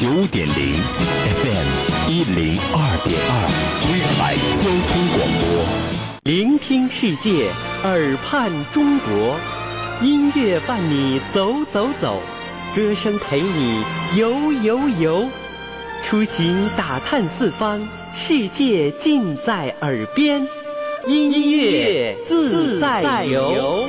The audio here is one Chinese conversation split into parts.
九点零 FM 一零二点二，威海交通广播，聆听世界，耳畔中国，音乐伴你走走走，歌声陪你游游游，出行打探四方，世界尽在耳边，音乐自在游。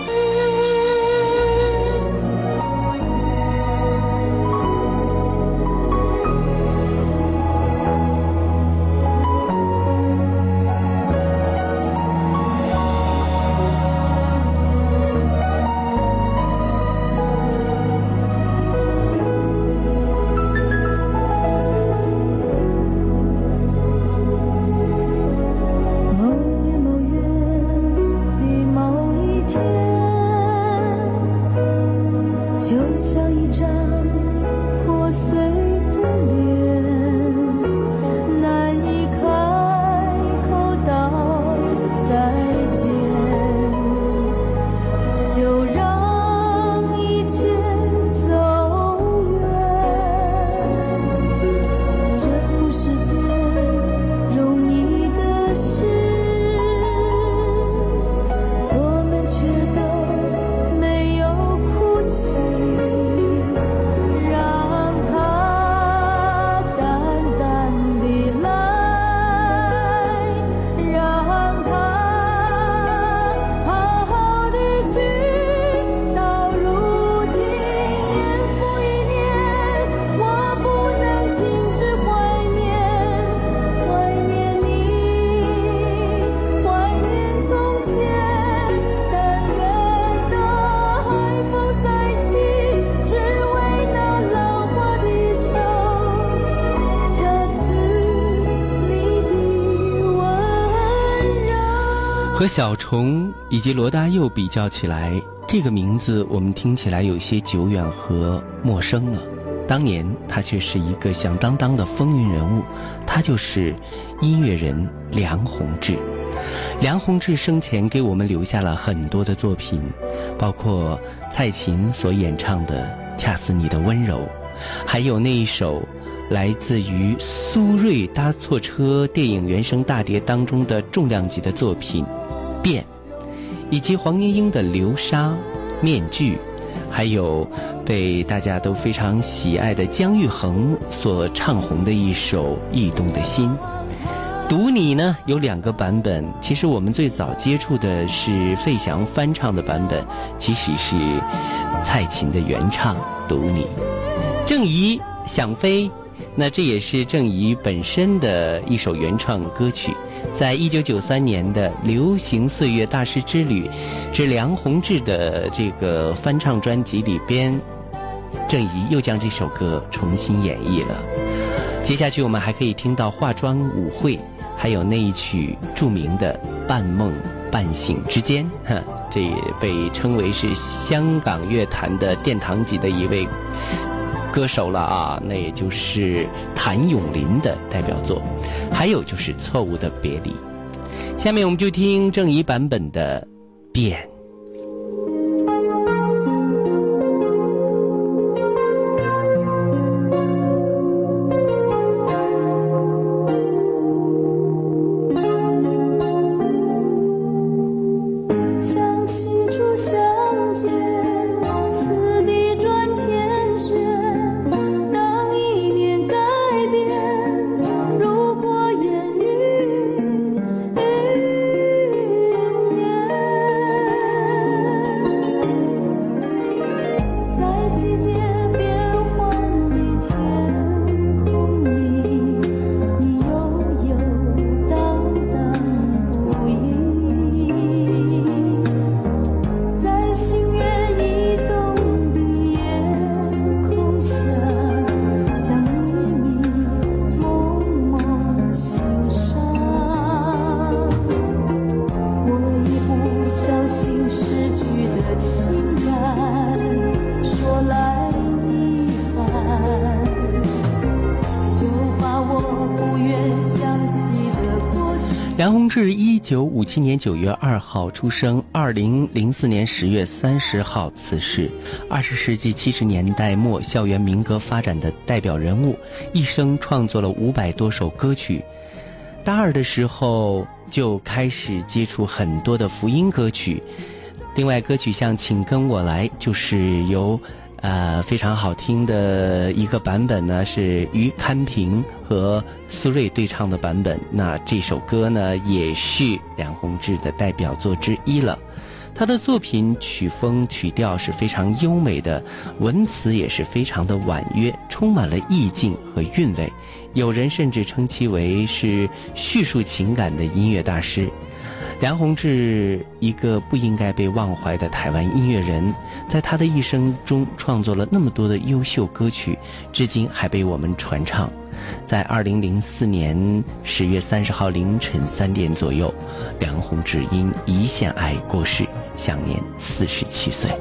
和小虫以及罗大佑比较起来，这个名字我们听起来有些久远和陌生了。当年他却是一个响当当的风云人物，他就是音乐人梁鸿志。梁鸿志生前给我们留下了很多的作品，包括蔡琴所演唱的《恰似你的温柔》，还有那一首来自于苏芮搭错车电影原声大碟当中的重量级的作品。变，以及黄莺莺的流沙、面具，还有被大家都非常喜爱的姜育恒所唱红的一首《驿动的心》。读你呢有两个版本，其实我们最早接触的是费翔翻唱的版本，其实是蔡琴的原唱《读你》。郑怡想飞，那这也是郑怡本身的一首原创歌曲。在一九九三年的《流行岁月大师之旅》之梁鸿志的这个翻唱专辑里边，郑怡又将这首歌重新演绎了。接下去我们还可以听到化妆舞会，还有那一曲著名的《半梦半醒之间》，哈，这也被称为是香港乐坛的殿堂级的一位。歌手了啊，那也就是谭咏麟的代表作，还有就是《错误的别离》。下面我们就听郑怡版本的《变》。梁鸿志一九五七年九月二号出生，二零零四年十月三十号辞世。二十世纪七十年代末校园民歌发展的代表人物，一生创作了五百多首歌曲。大二的时候就开始接触很多的福音歌曲，另外歌曲像《请跟我来》就是由。呃，非常好听的一个版本呢，是于堪平和苏芮对唱的版本。那这首歌呢，也是梁鸿志的代表作之一了。他的作品曲风曲调是非常优美的，文词也是非常的婉约，充满了意境和韵味。有人甚至称其为是叙述情感的音乐大师。梁鸿志，一个不应该被忘怀的台湾音乐人，在他的一生中创作了那么多的优秀歌曲，至今还被我们传唱。在二零零四年十月三十号凌晨三点左右，梁鸿志因胰腺癌过世，享年四十七岁。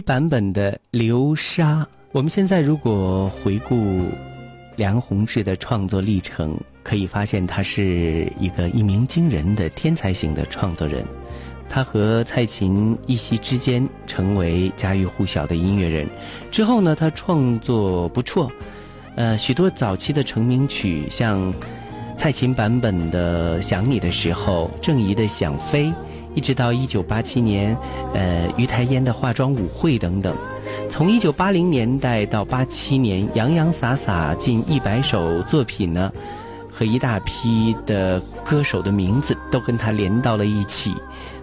版本的《流沙》，我们现在如果回顾梁鸿志的创作历程，可以发现他是一个一鸣惊人的天才型的创作人。他和蔡琴一夕之间成为家喻户晓的音乐人。之后呢，他创作不错，呃，许多早期的成名曲，像蔡琴版本的《想你的时候》，郑怡的《想飞》。一直到一九八七年，呃，于台烟的化妆舞会等等，从一九八零年代到八七年，洋洋洒洒近一百首作品呢，和一大批的歌手的名字都跟他连到了一起：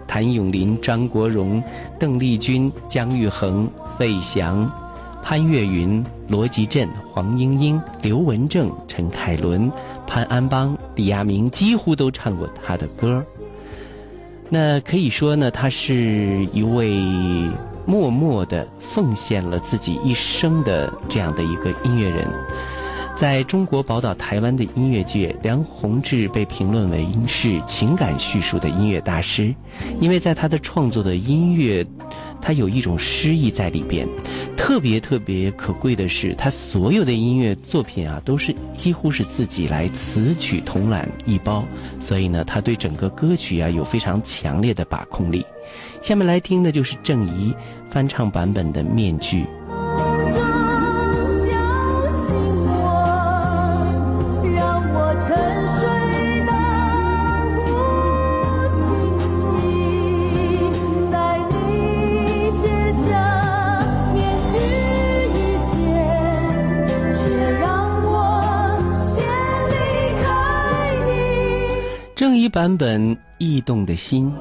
谭咏麟、张国荣、邓丽君、姜育恒、费翔、潘越云、罗吉镇、黄莺莺、刘文正、陈凯伦、潘安邦、李亚明，几乎都唱过他的歌。那可以说呢，他是一位默默的奉献了自己一生的这样的一个音乐人。在中国宝岛台湾的音乐界，梁鸿志被评论为是情感叙述的音乐大师，因为在他的创作的音乐，他有一种诗意在里边。特别特别可贵的是，他所有的音乐作品啊，都是几乎是自己来词曲同揽一包，所以呢，他对整个歌曲啊有非常强烈的把控力。下面来听的就是郑怡翻唱版本的《面具》。版本异动的心。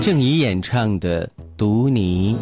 郑怡演唱的《读你》。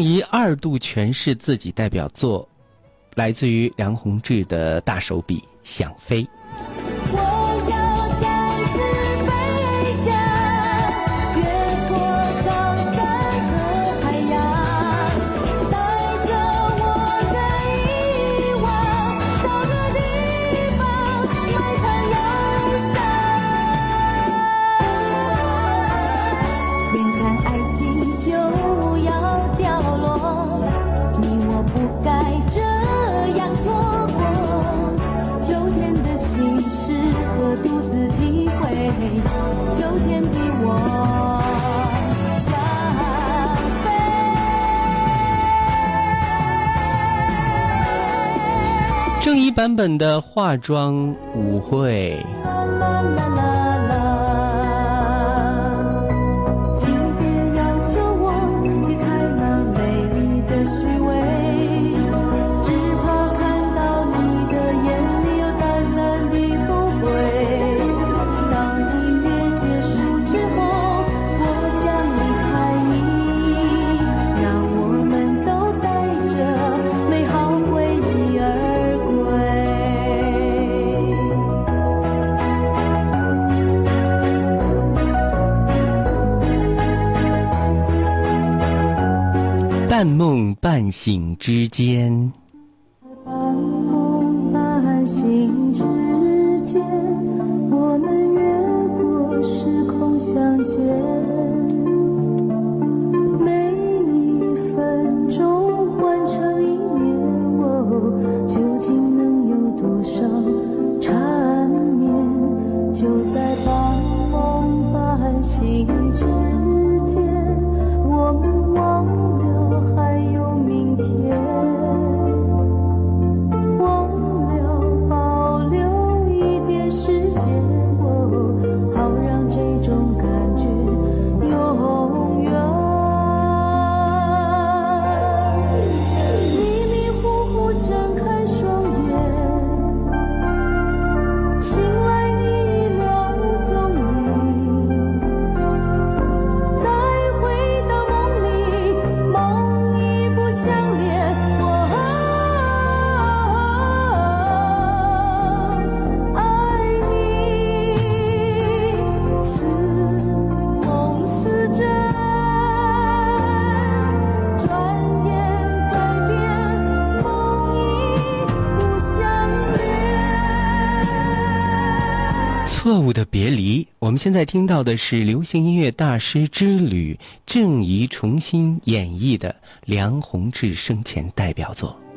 郑怡二度诠释自己代表作，来自于梁鸿志的大手笔《想飞》。正一版本的化妆舞会。半梦半醒之间。错误的别离。我们现在听到的是流行音乐大师之旅郑怡重新演绎的梁鸿志生前代表作。